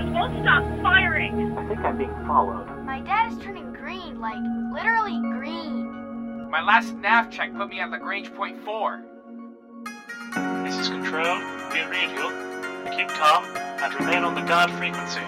soldiers won't stop firing. I think I'm being followed. My dad is turning green, like literally green. My last nav check put me at Lagrange point 4. This is Control. We read you. Keep calm and remain on the guard frequency.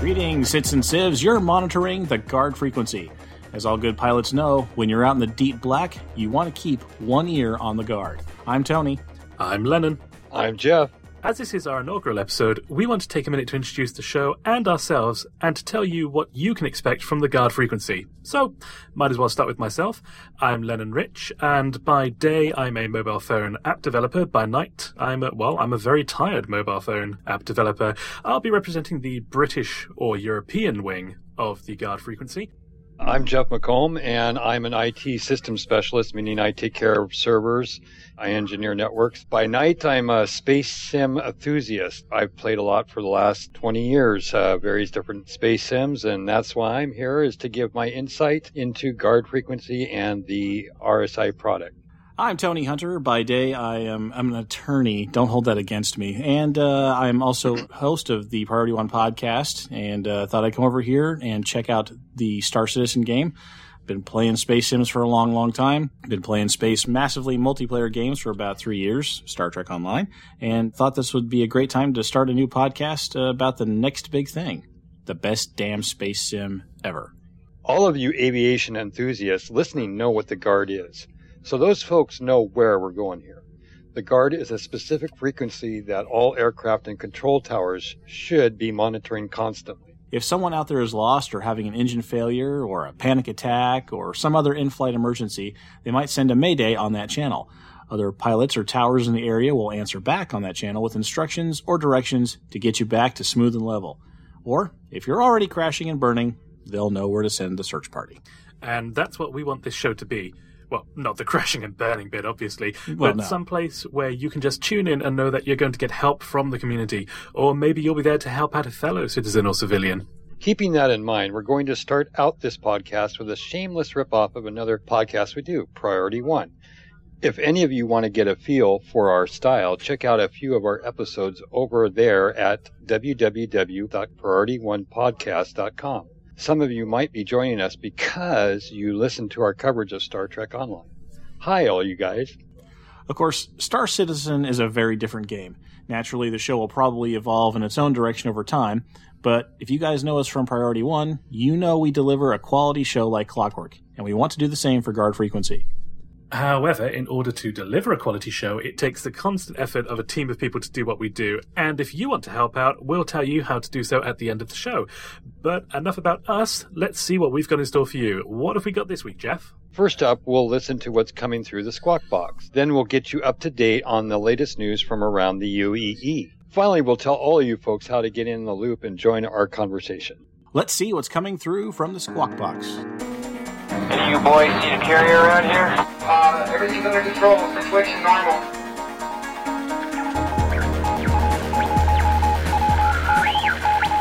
Greetings, Hits and Sieves. You're monitoring the guard frequency. As all good pilots know, when you're out in the deep black, you want to keep one ear on the guard. I'm Tony. I'm Lennon. I'm Jeff. As this is our inaugural episode, we want to take a minute to introduce the show and ourselves and to tell you what you can expect from the guard frequency. So, might as well start with myself. I'm Lennon Rich, and by day I'm a mobile phone app developer. By night, I'm a, well, I'm a very tired mobile phone app developer. I'll be representing the British or European wing of the guard frequency. I'm Jeff McComb, and I'm an IT systems specialist, meaning I take care of servers. I engineer networks. By night, I'm a space sim enthusiast. I've played a lot for the last 20 years, uh, various different space sims, and that's why I'm here is to give my insight into guard frequency and the RSI product. I'm Tony Hunter. By day, I am I'm an attorney. Don't hold that against me. And uh, I'm also host of the Priority One podcast. And uh, thought I'd come over here and check out the Star Citizen game. Been playing space sims for a long, long time. Been playing space massively multiplayer games for about three years, Star Trek Online, and thought this would be a great time to start a new podcast uh, about the next big thing, the best damn space sim ever. All of you aviation enthusiasts listening know what the Guard is. So those folks know where we're going here. The Guard is a specific frequency that all aircraft and control towers should be monitoring constantly. If someone out there is lost or having an engine failure or a panic attack or some other in flight emergency, they might send a mayday on that channel. Other pilots or towers in the area will answer back on that channel with instructions or directions to get you back to smooth and level. Or, if you're already crashing and burning, they'll know where to send the search party. And that's what we want this show to be. Well, not the crashing and burning bit, obviously, Well, but no. some place where you can just tune in and know that you're going to get help from the community, or maybe you'll be there to help out a fellow citizen or civilian. Keeping that in mind, we're going to start out this podcast with a shameless ripoff of another podcast we do, Priority One. If any of you want to get a feel for our style, check out a few of our episodes over there at www.priorityonepodcast.com. Some of you might be joining us because you listen to our coverage of Star Trek Online. Hi, all you guys. Of course, Star Citizen is a very different game. Naturally, the show will probably evolve in its own direction over time, but if you guys know us from Priority One, you know we deliver a quality show like clockwork, and we want to do the same for Guard Frequency. However, in order to deliver a quality show, it takes the constant effort of a team of people to do what we do. And if you want to help out, we'll tell you how to do so at the end of the show. But enough about us. Let's see what we've got in store for you. What have we got this week, Jeff? First up, we'll listen to what's coming through the Squawk Box. Then we'll get you up to date on the latest news from around the UEE. Finally, we'll tell all of you folks how to get in the loop and join our conversation. Let's see what's coming through from the Squawk Box. Any you boys see a carrier around here? Uh, everything's under control. Situation normal.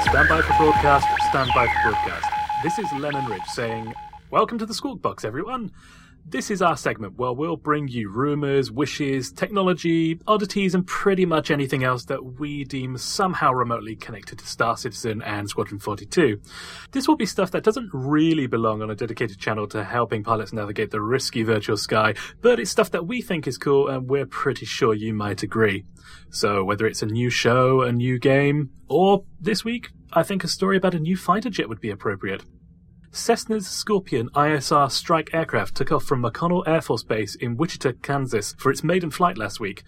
Stand by for broadcast, stand by for broadcast. This is Lennon Ridge saying, Welcome to the Squawk Box, everyone. This is our segment where we'll bring you rumours, wishes, technology, oddities, and pretty much anything else that we deem somehow remotely connected to Star Citizen and Squadron 42. This will be stuff that doesn't really belong on a dedicated channel to helping pilots navigate the risky virtual sky, but it's stuff that we think is cool and we're pretty sure you might agree. So whether it's a new show, a new game, or this week, I think a story about a new fighter jet would be appropriate. Cessna's Scorpion ISR strike aircraft took off from McConnell Air Force Base in Wichita, Kansas for its maiden flight last week.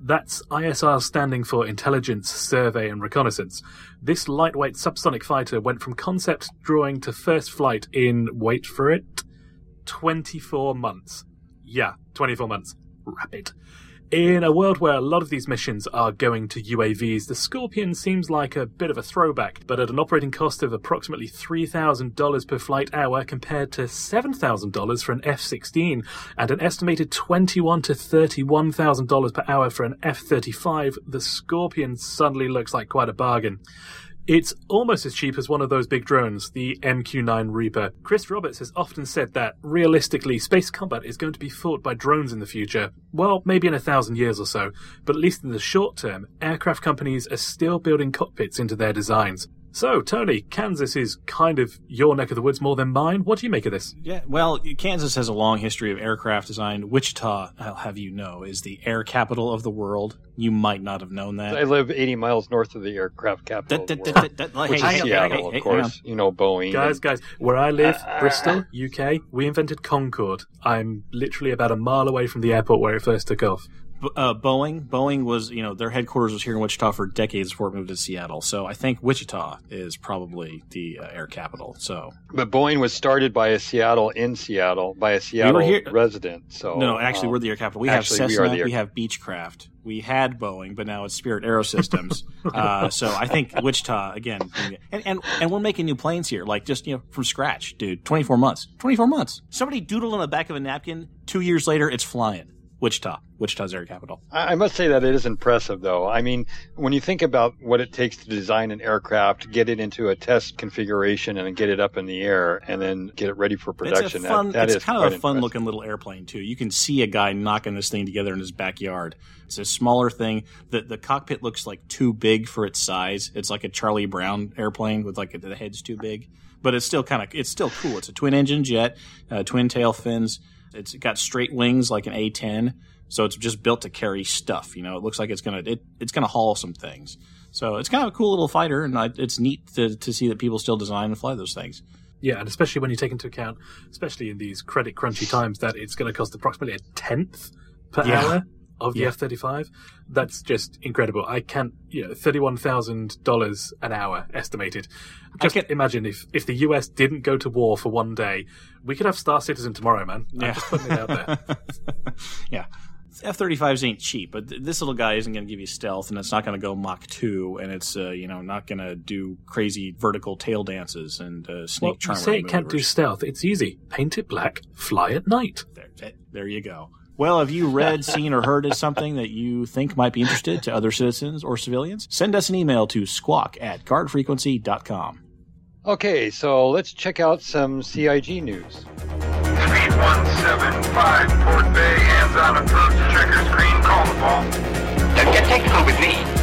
That's ISR standing for Intelligence, Survey and Reconnaissance. This lightweight subsonic fighter went from concept drawing to first flight in, wait for it, 24 months. Yeah, 24 months. Rapid. In a world where a lot of these missions are going to UAVs, the Scorpion seems like a bit of a throwback, but at an operating cost of approximately $3,000 per flight hour compared to $7,000 for an F-16 and an estimated $21 to $31,000 per hour for an F-35, the Scorpion suddenly looks like quite a bargain. It's almost as cheap as one of those big drones, the MQ-9 Reaper. Chris Roberts has often said that, realistically, space combat is going to be fought by drones in the future. Well, maybe in a thousand years or so, but at least in the short term, aircraft companies are still building cockpits into their designs. So, Tony, Kansas is kind of your neck of the woods more than mine. What do you make of this? Yeah, well, Kansas has a long history of aircraft design. Wichita, I'll have you know, is the air capital of the world. You might not have known that. I live 80 miles north of the aircraft capital, world, which hey, is hang Seattle, hey, hey, of course. You know, Boeing. Guys, and- guys, where I live, ah. Bristol, UK, we invented Concorde. I'm literally about a mile away from the airport where it first took off. Uh, Boeing, Boeing was, you know, their headquarters was here in Wichita for decades before it moved to Seattle. So I think Wichita is probably the uh, air capital. So But Boeing was started by a Seattle in Seattle by a Seattle here- resident. So no, actually, um, we're the air capital. We have actually, we Cessna, we, air- have Beechcraft, we had Boeing, but now it's Spirit Aerosystems. uh, so I think Wichita again, and, and and we're making new planes here, like just you know from scratch, dude. Twenty four months, twenty four months. Somebody doodled on the back of a napkin. Two years later, it's flying. Wichita, Wichita's air capital. I I must say that it is impressive, though. I mean, when you think about what it takes to design an aircraft, get it into a test configuration, and get it up in the air, and then get it ready for production, It's a fun. that, that it's is kind of a fun impressive. looking little airplane too. You can see a guy knocking this thing together in his backyard. It's a smaller thing. The the cockpit looks like too big for its size. It's like a Charlie Brown airplane with like the head's too big, but it's still kind of it's still cool. It's a twin engine jet, uh, twin tail fins. It's got straight wings like an A10, so it's just built to carry stuff. You know, it looks like it's gonna it, it's gonna haul some things. So it's kind of a cool little fighter, and I, it's neat to, to see that people still design and fly those things. Yeah, and especially when you take into account, especially in these credit crunchy times, that it's going to cost approximately a tenth per Yeah. hour of the Yeah. F thirty five. That's just incredible. I can't, you know, thirty one thousand dollars an hour estimated. Just can- imagine if if the US didn't go to war for one day, we could have Star Citizen tomorrow, man. I'm Yeah. just putting it out there. yeah. F 35s ain't cheap, but th- this little guy isn't going to give you stealth, and it's not going to go Mach 2, and it's, uh, you know, not going to do crazy vertical tail dances and uh, snake well, you say it can't do stealth. It's easy. Paint it black. Fly at night. There- there you go. Well, have you read, seen, or heard of something that you think might be interested to other citizens or civilians? Send us an email to squawk at guardfrequency.com. Okay, so let's check out some CIG news. Speed 175, Port Bay, hands on approach, checker screen, call the ball. Don't get technical with me.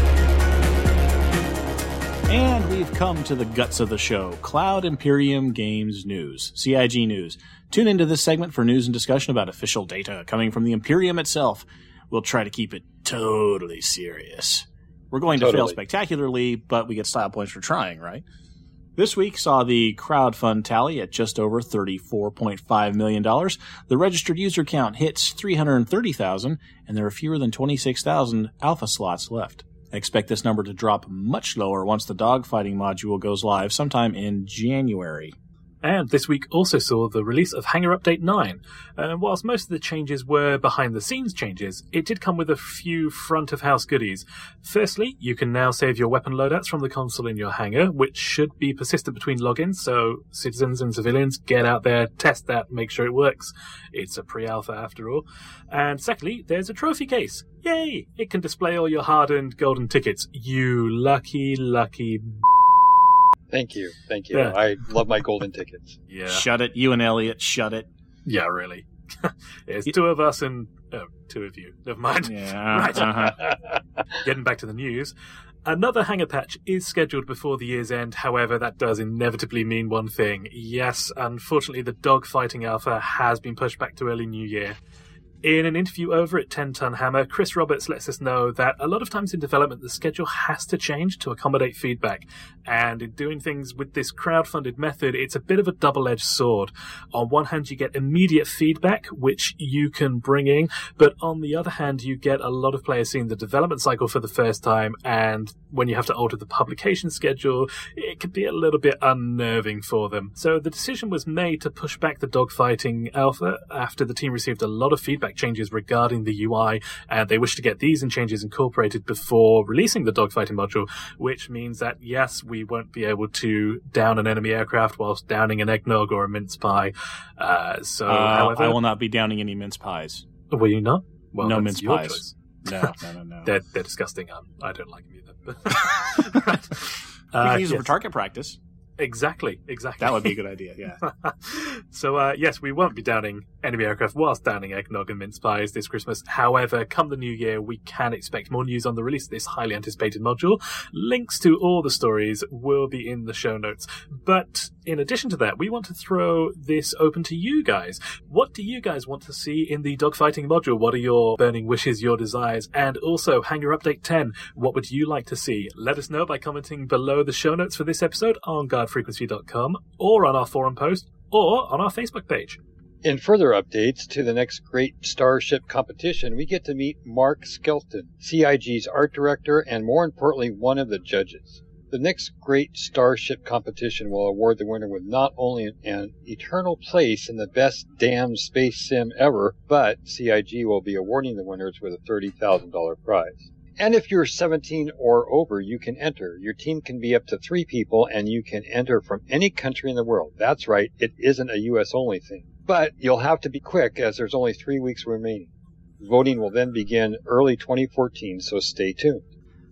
And we've come to the guts of the show Cloud Imperium Games News, CIG News. Tune into this segment for news and discussion about official data coming from the Imperium itself. We'll try to keep it totally serious. We're going to fail spectacularly, but we get style points for trying, right? This week saw the crowdfund tally at just over $34.5 million. The registered user count hits 330,000, and there are fewer than 26,000 alpha slots left. I expect this number to drop much lower once the dogfighting module goes live sometime in January. And this week also saw the release of Hangar Update 9. Uh, whilst most of the changes were behind the scenes changes, it did come with a few front of house goodies. Firstly, you can now save your weapon loadouts from the console in your hangar, which should be persistent between logins, so citizens and civilians get out there, test that, make sure it works. It's a pre alpha after all. And secondly, there's a trophy case. Yay! It can display all your hard earned golden tickets. You lucky, lucky. Thank you, thank you. Yeah. I love my golden tickets. Yeah. Shut it, you and Elliot, shut it. Yeah, really. It's two of us and oh, two of you. Never mind. Yeah, Right. uh-huh. Getting back to the news. Another hangar patch is scheduled before the year's end. However, that does inevitably mean one thing. Yes, unfortunately, the dogfighting alpha has been pushed back to early New Year. In an interview over at 10 Ton Hammer, Chris Roberts lets us know that a lot of times in development, the schedule has to change to accommodate feedback. And in doing things with this crowd-funded method, it's a bit of a double-edged sword. On one hand, you get immediate feedback, which you can bring in, but on the other hand, you get a lot of players seeing the development cycle for the first time, and when you have to alter the publication schedule, it can be a little bit unnerving for them. So the decision was made to push back the dogfighting alpha after the team received a lot of feedback changes regarding the UI, and they wish to get these and changes incorporated before releasing the dogfighting module, which means that yes, we won't be able to down an enemy aircraft whilst downing an eggnog or a mince pie. Uh, so, Uh, however, I will not be downing any mince pies. will you not? Well, No mince pies. choice. No, no, no, no. They're, they're disgusting. Um, I don't like them either. right. We Uh, can use yes. for target practice. Exactly, exactly. That would be a good idea. Yeah. so, uh, yes, we won't be downing enemy aircraft whilst downing eggnog and mince pies this Christmas. However, come the new year, we can expect more news on the release of this highly anticipated module. Links to all the stories will be in the show notes. But in addition to that, we want to throw this open to you guys. What do you guys want to see in the dogfighting module? What are your burning wishes, your desires? And also, Hangar Update 10, what would you like to see? Let us know by commenting below the show notes for this episode on guardfrequency.com or on our forum post or on our Facebook page. In further updates to the next great Starship competition, we get to meet Mark Skelton, CIG's art director, and more importantly, one of the judges. The next great Starship competition will award the winner with not only an eternal place in the best damn space sim ever, but CIG will be awarding the winners with a $30,000 prize. And if you're 17 or over, you can enter. Your team can be up to three people, and you can enter from any country in the world. That's right, it isn't a US only thing. But you'll have to be quick as there's only three weeks remaining. Voting will then begin early 2014, so stay tuned.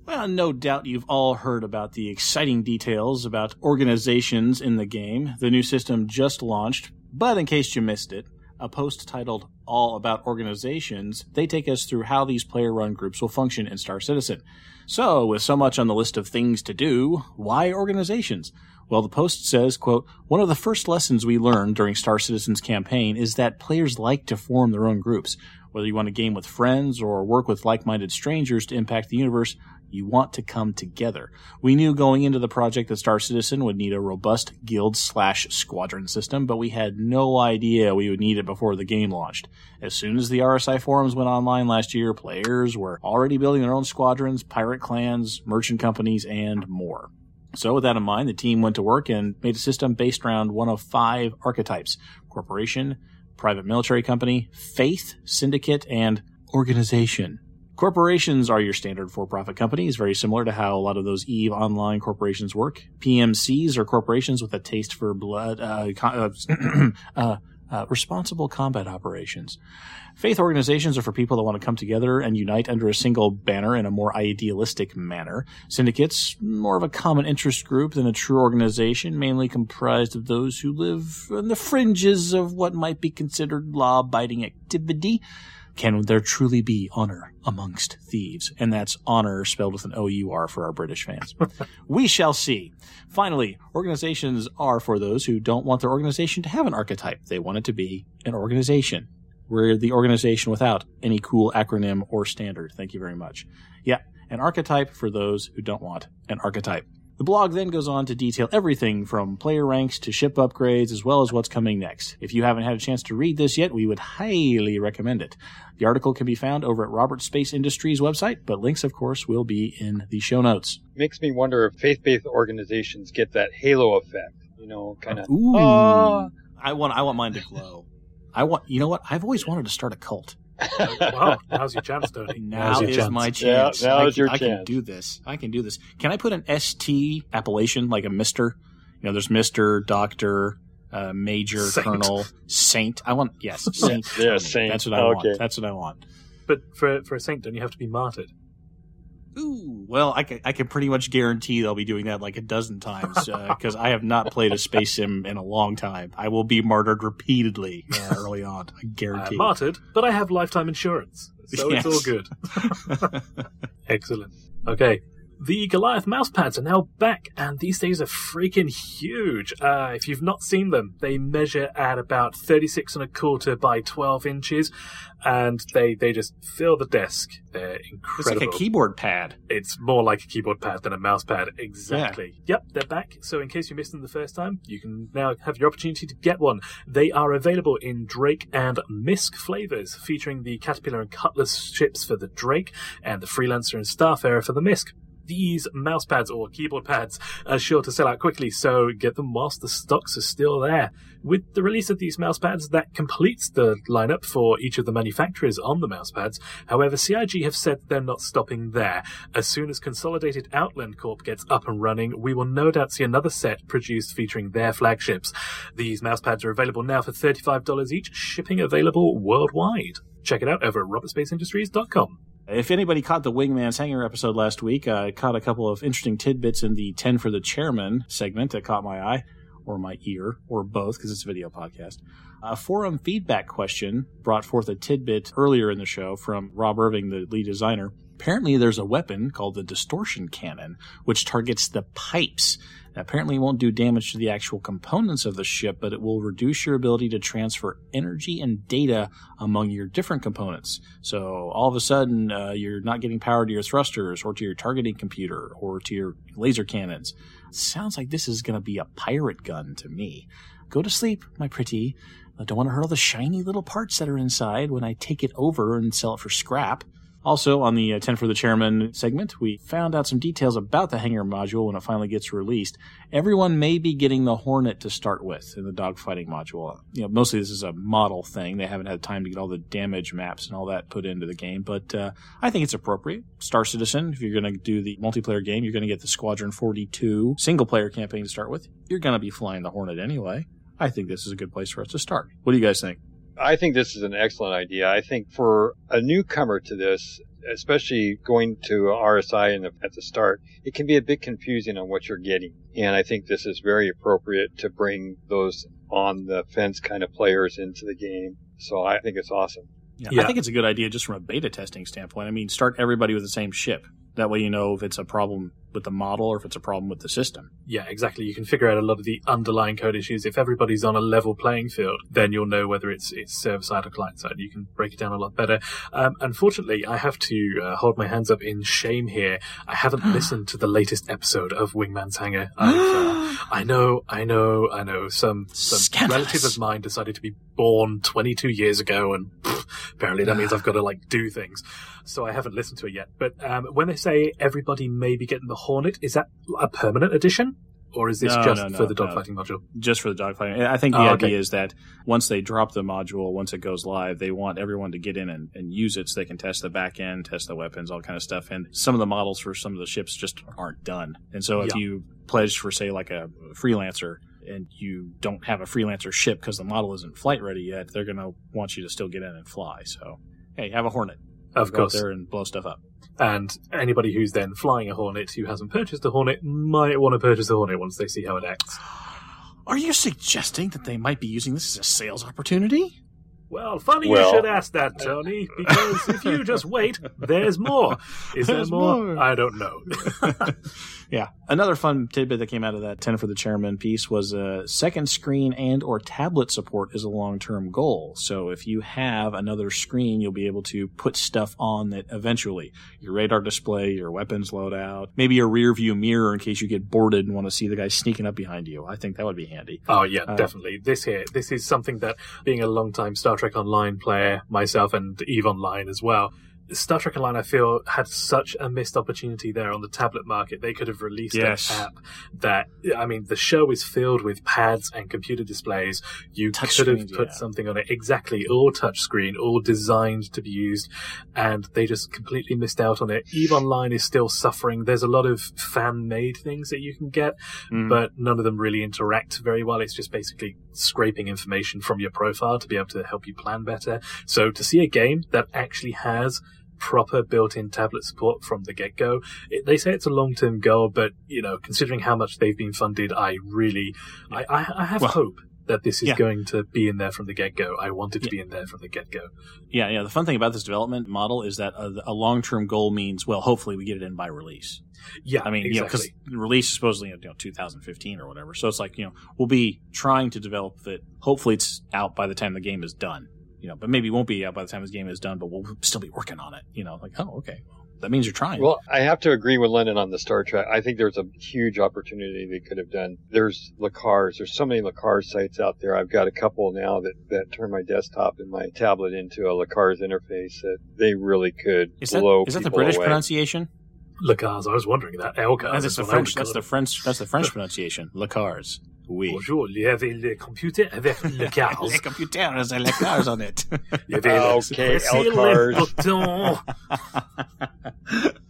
Well, no doubt you've all heard about the exciting details about organizations in the game. The new system just launched, but in case you missed it, a post titled All About Organizations, they take us through how these player run groups will function in Star Citizen. So, with so much on the list of things to do, why organizations? Well, the post says, quote, one of the first lessons we learned during Star Citizen's campaign is that players like to form their own groups. Whether you want to game with friends or work with like-minded strangers to impact the universe, you want to come together. We knew going into the project that Star Citizen would need a robust guild slash squadron system, but we had no idea we would need it before the game launched. As soon as the RSI forums went online last year, players were already building their own squadrons, pirate clans, merchant companies, and more. So with that in mind, the team went to work and made a system based around one of five archetypes. Corporation, private military company, faith, syndicate, and organization. Corporations are your standard for-profit companies, very similar to how a lot of those EVE online corporations work. PMCs are corporations with a taste for blood, uh, uh, uh, uh, responsible combat operations. Faith organizations are for people that want to come together and unite under a single banner in a more idealistic manner. Syndicates, more of a common interest group than a true organization, mainly comprised of those who live on the fringes of what might be considered law-abiding activity. Can there truly be honor amongst thieves? And that's honor spelled with an O-U-R for our British fans. we shall see. Finally, organizations are for those who don't want their organization to have an archetype. They want it to be an organization. We're the organization without any cool acronym or standard. Thank you very much. Yeah, an archetype for those who don't want an archetype. The blog then goes on to detail everything from player ranks to ship upgrades as well as what's coming next. If you haven't had a chance to read this yet, we would highly recommend it. The article can be found over at Robert Space Industries website, but links of course will be in the show notes. Makes me wonder if faith-based organizations get that halo effect. You know, kind of. Ooh. Ah. I want I want mine to glow. I want you know what? I've always wanted to start a cult. Wow, now's your chance, Tony. Now Now's your is chance. my Yeah, chance. now I, is your I can do this. I can do this. Can I put an ST appellation like a Mister? You know, there's Mister, Doctor, uh, Major, Saint. Colonel, Saint. I want yes, Saint. Yeah, Saint. That's what I Okay. want. That's what I want. But for for a saint, don't you have to be martyred? Ooh, well, I can, I can pretty much guarantee they'll be doing that like a dozen times because I have not played a space sim in a long time. I will be martyred repeatedly uh, early on. I guarantee. I'm martyred, but I have lifetime insurance, so it's all good. Excellent. Okay. The Goliath mouse pads are now back, and these things are freaking huge. Uh, if you've not seen them, they measure at about 36 and a quarter by 12 inches, and they, they just fill the desk. They're incredible. it's like a keyboard pad. It's more like a keyboard pad than a mouse pad. Exactly. Yep, they're back. So in case you missed them the first time, you can now have your opportunity to get one. They are available in Drake and MISC flavors, featuring the Caterpillar and Cutlass ships for the Drake and the Freelancer and Starfarer for the MISC. These mouse pads or keyboard pads are sure to sell out quickly, so get them whilst the stocks are still there. With the release of these mouse pads, that completes the lineup for each of the manufacturers on the mouse pads. However, CIG have said they're not stopping there. As soon as Consolidated Outland Corp gets up and running, we will no doubt see another set produced featuring their flagships. These mouse pads are available now for $35 each, shipping available worldwide. Check it out over at robertspaceindustries.com. If anybody caught the Wingman's Hangar episode last week, I caught a couple of interesting tidbits in the 10 for the Chairman segment that caught my eye, or my ear, or both, because it's a video podcast. A forum feedback question brought forth a tidbit earlier in the show from Rob Irving, the lead designer. Apparently, there's a weapon called the distortion cannon, which targets the pipes. Apparently it won't do damage to the actual components of the ship, but it will reduce your ability to transfer energy and data among your different components. So all of a sudden, uh, you're not getting power to your thrusters or to your targeting computer or to your laser cannons. Sounds like this is going to be a pirate gun to me. Go to sleep, my pretty. I don't want to hurt all the shiny little parts that are inside when I take it over and sell it for scrap. Also, on the uh, 10 for the Chairman segment, we found out some details about the hangar module when it finally gets released. Everyone may be getting the Hornet to start with in the dogfighting module. You know, mostly this is a model thing. They haven't had time to get all the damage maps and all that put into the game, but uh, I think it's appropriate. Star Citizen, if you're going to do the multiplayer game, you're going to get the Squadron 42 single player campaign to start with. You're going to be flying the Hornet anyway. I think this is a good place for us to start. What do you guys think? I think this is an excellent idea. I think for a newcomer to this, especially going to RSI the, at the start, it can be a bit confusing on what you're getting. And I think this is very appropriate to bring those on the fence kind of players into the game. So I think it's awesome. Yeah, Yeah. I think it's a good idea just from a beta testing standpoint. I mean, start everybody with the same ship. That way you know if it's a problem with the model or if it's a problem with the system. Yeah, exactly. You can figure out a lot of the underlying code issues. If everybody's on a level playing field, then you'll know whether it's it's server side or client side. You can break it down a lot better. Um, unfortunately, I have to uh, hold my hands up in shame here. I haven't listened to the latest episode of Wingman's Hangar. I know, I know, I know. Some some Scandalous. relative of mine decided to be born 22 years ago, and pff, apparently that means I've got to like do things. So I haven't listened to it yet. But um, when they say everybody may be getting the Hornet, is that a permanent edition? Or is this No, just no, no, for the dogfighting module? just for the dogfighting. I think the Oh, idea okay. is that once they drop the module, once it goes live, they want everyone to get in and, and use it so they can test the back end, test the weapons, all kind of stuff. And some of the models for some of the ships just aren't done. And so if Yeah. you pledge for, say, like a freelancer and you don't have a freelancer ship because the model isn't flight ready yet, they're going to want you to still get in and fly. So, hey, have a Hornet. Of Go out course. there and blow stuff up. And anybody who's then flying a Hornet who hasn't purchased a Hornet might want to purchase a Hornet once they see how it acts. Are you suggesting that they might be using this as a sales opportunity? Well, funny Well- you should ask that, Tony, because if you just wait, there's more. Is there more? more. I don't know. Yeah. Another fun tidbit that came out of that 10 for the chairman piece was uh, second screen and or tablet support is a long-term goal. So if you have another screen, you'll be able to put stuff on that eventually. Your radar display, your weapons loadout, maybe a rear view mirror in case you get boarded and want to see the guy sneaking up behind you. I think that would be handy. Oh yeah, Uh, definitely. This here, this is something that being a long-time Star Trek Online player myself and Eve Online as well. Star Trek Online, I feel, had such a missed opportunity there on the tablet market. They could have released Yes. an app that, I mean, the show is filled with pads and computer displays. You Touch could have put yeah. something on it. Exactly, all touchscreen, all designed to be used, and they just completely missed out on it. Eve Online is still suffering. There's a lot of fan-made things that you can get, Mm. but none of them really interact very well. It's just basically scraping information from your profile to be able to help you plan better. So to see a game that actually has proper built-in tablet support from the get-go, it, they say it's a long-term goal, but you know, considering how much they've been funded, I really, I, I, I have Well, hope that this is yeah. going to be in there from the get-go. I want it to Yeah. be in there from the get-go. Yeah, yeah. The fun thing about this development model is that a, a long-term goal means, well, hopefully we get it in by release. Yeah, I mean, exactly. you know, because release is supposedly you know 2015 or whatever. So it's like you know we'll be trying to develop it. Hopefully, it's out by the time the game is done. You know, but maybe it won't be out by the time this game is done. But we'll still be working on it. You know, like oh, okay, well, that means you're trying. Well, I have to agree with Lennon on the Star Trek. I think there's a huge opportunity they could have done. There's Lacars. There's so many Lacar sites out there. I've got a couple now that, that turn my desktop and my tablet into a Lacar's interface that they really could is that blow is that the British away. pronunciation? Lacars, I was wondering that. Elcars That's is the what I would French. call That's them. the French. That's the French pronunciation. Lacars. Oui. Bonjour, il y avait le computer avec le cars. Les computers and Lacars on it. Il y avait le- Okay, presser le Elcars. bouton.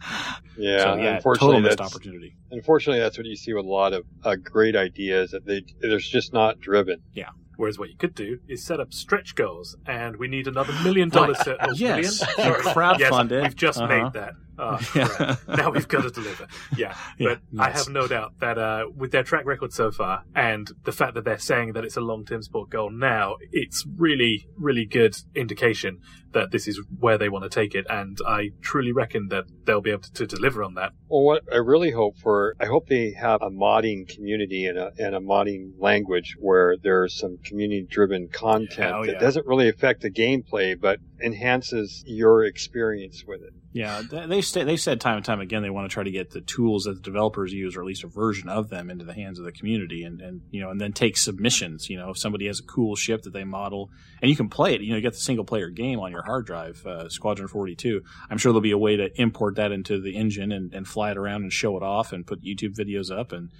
Yeah, so yeah, unfortunately, total missed that's, opportunity. unfortunately, that's what you see with a lot of uh, great ideas that they, there's just not driven. Yeah. Whereas what you could do is set up stretch goals, and we need another million dollars to oh, Yes, million? Sorry. crowdfund yes, it. We've just Uh-huh. made that. Oh, Yeah. now we've got to deliver. Yeah, Yeah, but I have no doubt that uh, with their track record so far, and the fact that they're saying that it's a long-term sport goal now, it's really, really good indication that this is where they want to take it. And I truly reckon that they'll be able to, to deliver on that. Well, what I really hope for, I hope they have a modding community and a, and a modding language where there's some community driven content Oh, that doesn't really affect the gameplay, but enhances your experience with it. Yeah, they've sta- they've said time and time again they want to try to get the tools that the developers use, or at least a version of them, into the hands of the community, and, and you know, and then take submissions. You know, if somebody has a cool ship that they model, and you can play it, you know, you get the single player game on your hard drive, uh, Squadron Forty Two. I'm sure there'll be a way to import that into the engine and, and fly it around and show it off, and put YouTube videos up, and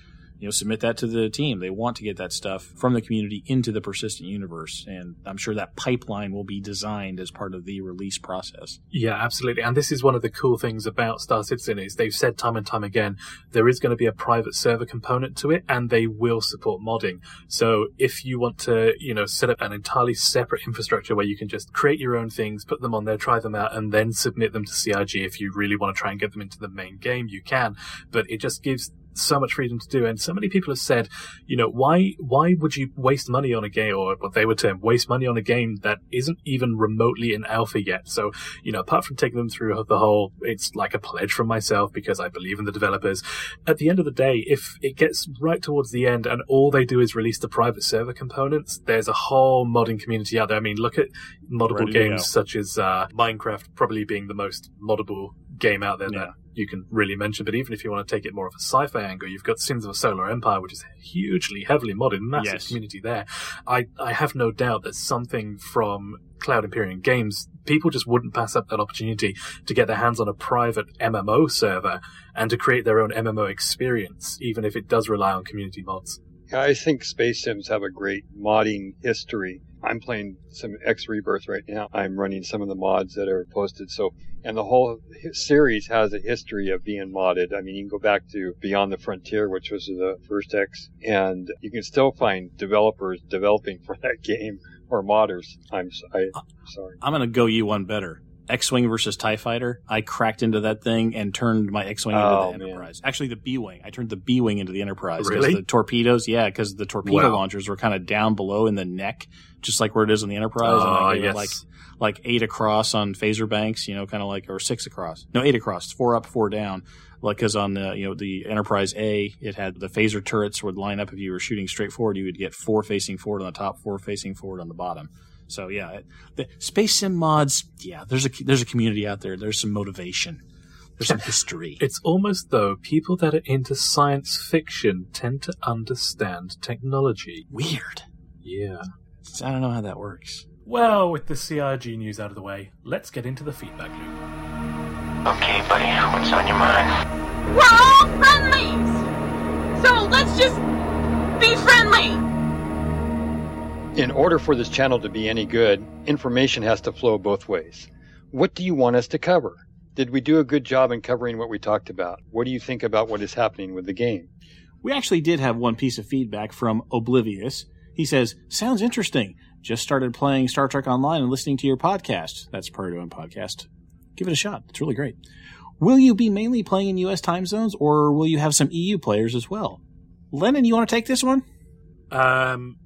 you know, submit that to the team. They want to get that stuff from the community into the persistent universe, and I'm sure that pipeline will be designed as part of the release process. Yeah, absolutely. And this is one of the cool things about Star Citizen is they've said time and time again there is going to be a private server component to it and they will support modding. So if you want to, you know, set up an entirely separate infrastructure where you can just create your own things, put them on there, try them out and then submit them to CRG if you really want to try and get them into the main game, you can. But it just gives so much freedom to do. And so many people have said, you know, why why would you waste money on a game or what they would term waste money on a game that isn't even remotely in alpha yet? So, you know, apart from taking them through the whole it's like a pledge from myself because I believe in the developers, at the end of the day, if it gets right towards the end and all they do is release the private server components, there's a whole modding community out there. I mean, look at moddable Ready games such as uh, Minecraft probably being the most moddable game out there Yeah. that you can really mention. But even if you want to take it more of a sci-fi angle, you've got Sins of a Solar Empire, which is hugely heavily modded, massive Yes. community there. I, I have no doubt that something from Cloud Imperium Games, people just wouldn't pass up that opportunity to get their hands on a private MMO server and to create their own MMO experience, even if it does rely on community mods. I think space sims have a great modding history. I'm playing some X Rebirth right now. I'm running some of the mods that are posted. So, and the whole series has a history of being modded. I mean, you can go back to Beyond the Frontier, which was the first X, and you can still find developers developing for that game or modders. I'm I, sorry. I'm going to go you one better. X-wing versus Tie Fighter. I cracked into that thing and turned my X-wing Oh, into the man. Enterprise. Actually, the B-wing. I turned the B-wing into the Enterprise. Really? The torpedoes, yeah, because the torpedo Wow. launchers were kind of down below in the neck, just like where it is on the Enterprise. and I gave it yes. like like eight across on phaser banks, you know, kind of like or six across. No, eight across. Four up, four down. Like because on the you know the Enterprise A, it had the phaser turrets would line up if you were shooting straight forward. You would get four facing forward on the top, four facing forward on the bottom. So yeah, it- the space sim mods. Yeah, there's a there's a community out there. There's some motivation. There's some history. It's almost though people that are into science fiction tend to understand technology. Weird. Yeah. I don't know how that works. Well, with the CRG news out of the way, let's get into the feedback loop. Okay, buddy, what's on your mind? We're all friendlies! So let's just be friendly! In order for this channel to be any good, information has to flow both ways. What do you want us to cover? Did we do a good job in covering what we talked about? What do you think about what is happening with the game? We actually did have one piece of feedback from Oblivious. He says, Sounds interesting. Just started playing Star Trek Online and listening to your podcast. That's Priority One Podcast. Give it a shot. It's really great. Will you be mainly playing in U.S. time zones or will you have some EU players as well? Lennon, you want to take this one? Um,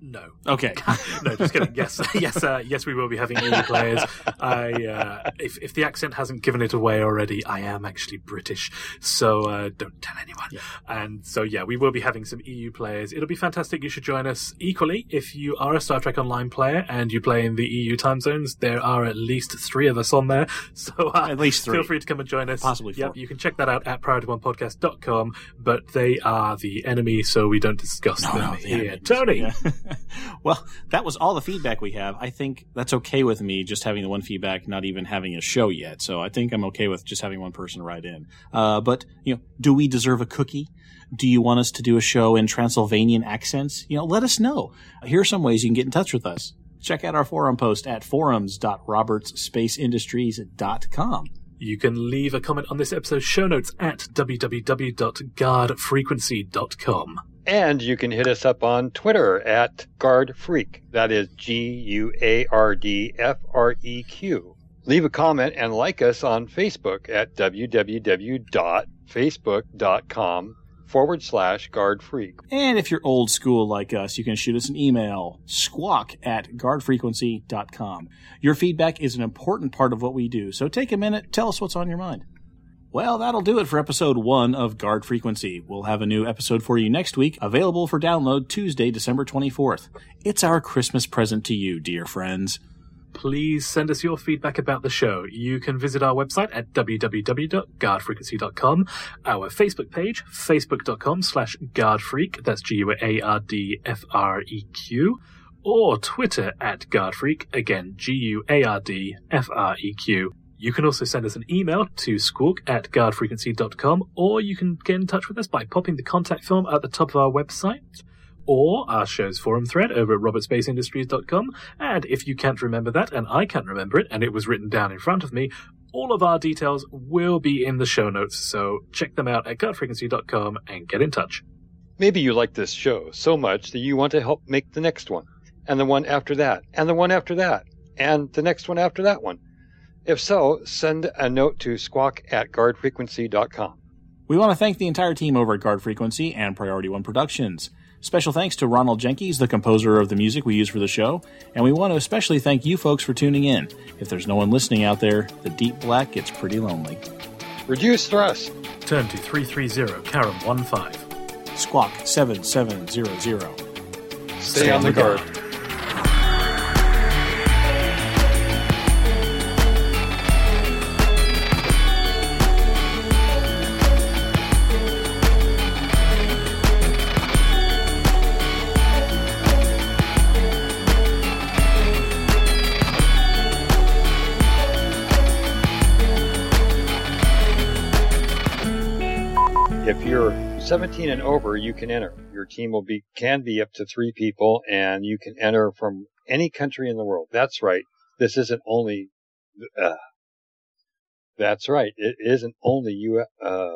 no. Okay. no, just kidding. Yes, yes, uh, yes. We will be having EU players. I, uh, if if the accent hasn't given it away already, I am actually British, so uh, don't tell anyone. And so yeah, we will be having some EU players. It'll be fantastic. You should join us. Equally, if you are a Star Trek Online player and you play in the EU time zones, there are at least three of us on there. So uh, At least three. Feel free to come and join us. Possibly Yep, you can check that out at priorityonepodcast.com. But they are the enemy, so we don't discuss No, them no, the here. enemies. Tony. Yeah. well, that was all the feedback we have. I think that's okay with me just having the one feedback, not even having a show yet. So I think I'm okay with just having one person write in. Uh, but, you know, do we deserve a cookie? Do you want us to do a show in Transylvanian accents? You know, let us know. Here are some ways you can get in touch with us. Check out our forum post at forums.robertspaceindustries.com. You can leave a comment on this episode's show notes at www.guardfrequency.com. And you can hit us up on Twitter at Guard Freak. That is G U A R D F R E Q. Leave a comment and like us on Facebook at www.facebook.com forward slash guard freak. And if you're old school like us, you can shoot us an email, squawk at guardfrequency.com. Your feedback is an important part of what we do, so take a minute, tell us what's on your mind. Well, that'll do it for episode one of Guard Frequency. We'll have a new episode for you next week, available for download Tuesday, December 24th. It's our Christmas present to you, dear friends. please send us your feedback about the show. You can visit our website at www.guardfrequency.com, our Facebook page, facebook.com slash guardfreak, that's G-U-A-R-D-F-R-E-Q, or Twitter at guardfreak, again, G-U-A-R-D-F-R-E-Q. You can also send us an email to squawk at guardfrequency.com, or you can get in touch with us by popping the contact form at the top of our website or our show's forum thread over at robertspaceindustriescom And if you can't remember that, and I can't remember it, and it was written down in front of me, all of our details will be in the show notes. So check them out at guardfrequency.com and get in touch. Maybe you like this show so much that you want to help make the next one, and the one after that, and the one after that, and the next one after that one. If so, send a note to squawk at guardfrequency.com. We want to thank the entire team over at Guard Frequency and Priority One Productions. Special thanks to Ronald Jenkins, the composer of the music we use for the show, and we want to especially thank you folks for tuning in. If there's no one listening out there, the deep black gets pretty lonely. Reduce thrust. Turn to 330 Karam 15. Squawk 7700. Stay on the guard. If you're 17 and over, you can enter. Your team will be can be up to three people, and you can enter from any country in the world. That's right. This isn't only. Uh, that's right. It isn't only U. Uh,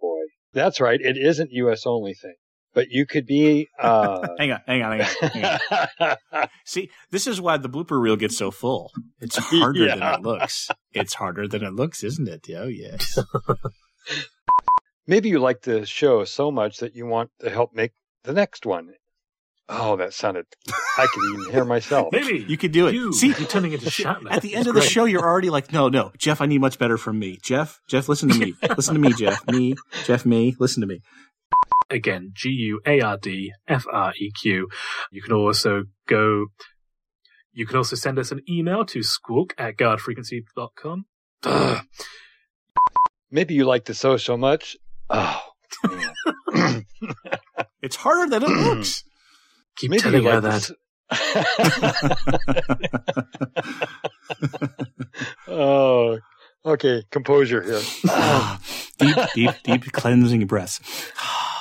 boy. That's right. It isn't U.S. only thing. But you could be. Uh, Hang on, hang on, hang on. Hang on. See, this is why the blooper reel gets so full. It's harder than it looks. It's harder than it looks, isn't it? Oh, yes. Maybe you like the show so much that you want to help make the next one. Oh, that sounded. I could even hear myself. Maybe You could do it. You, See, you're turning into Shatner. At the end It's of the great. show, you're already like, no, no, Jeff, I need much better from me. Jeff, Jeff, listen to me. listen to me, Jeff. Me, Jeff, me, listen to me. again, G U A R D F R E Q. You can also go, you can also send us an email to squawk at guardfrequency.com. Ugh. Maybe you like the show so much. Oh, man. It's harder than it looks. Keep Maybe telling you her like that. oh, okay. Composure here. deep, deep, deep cleansing breaths.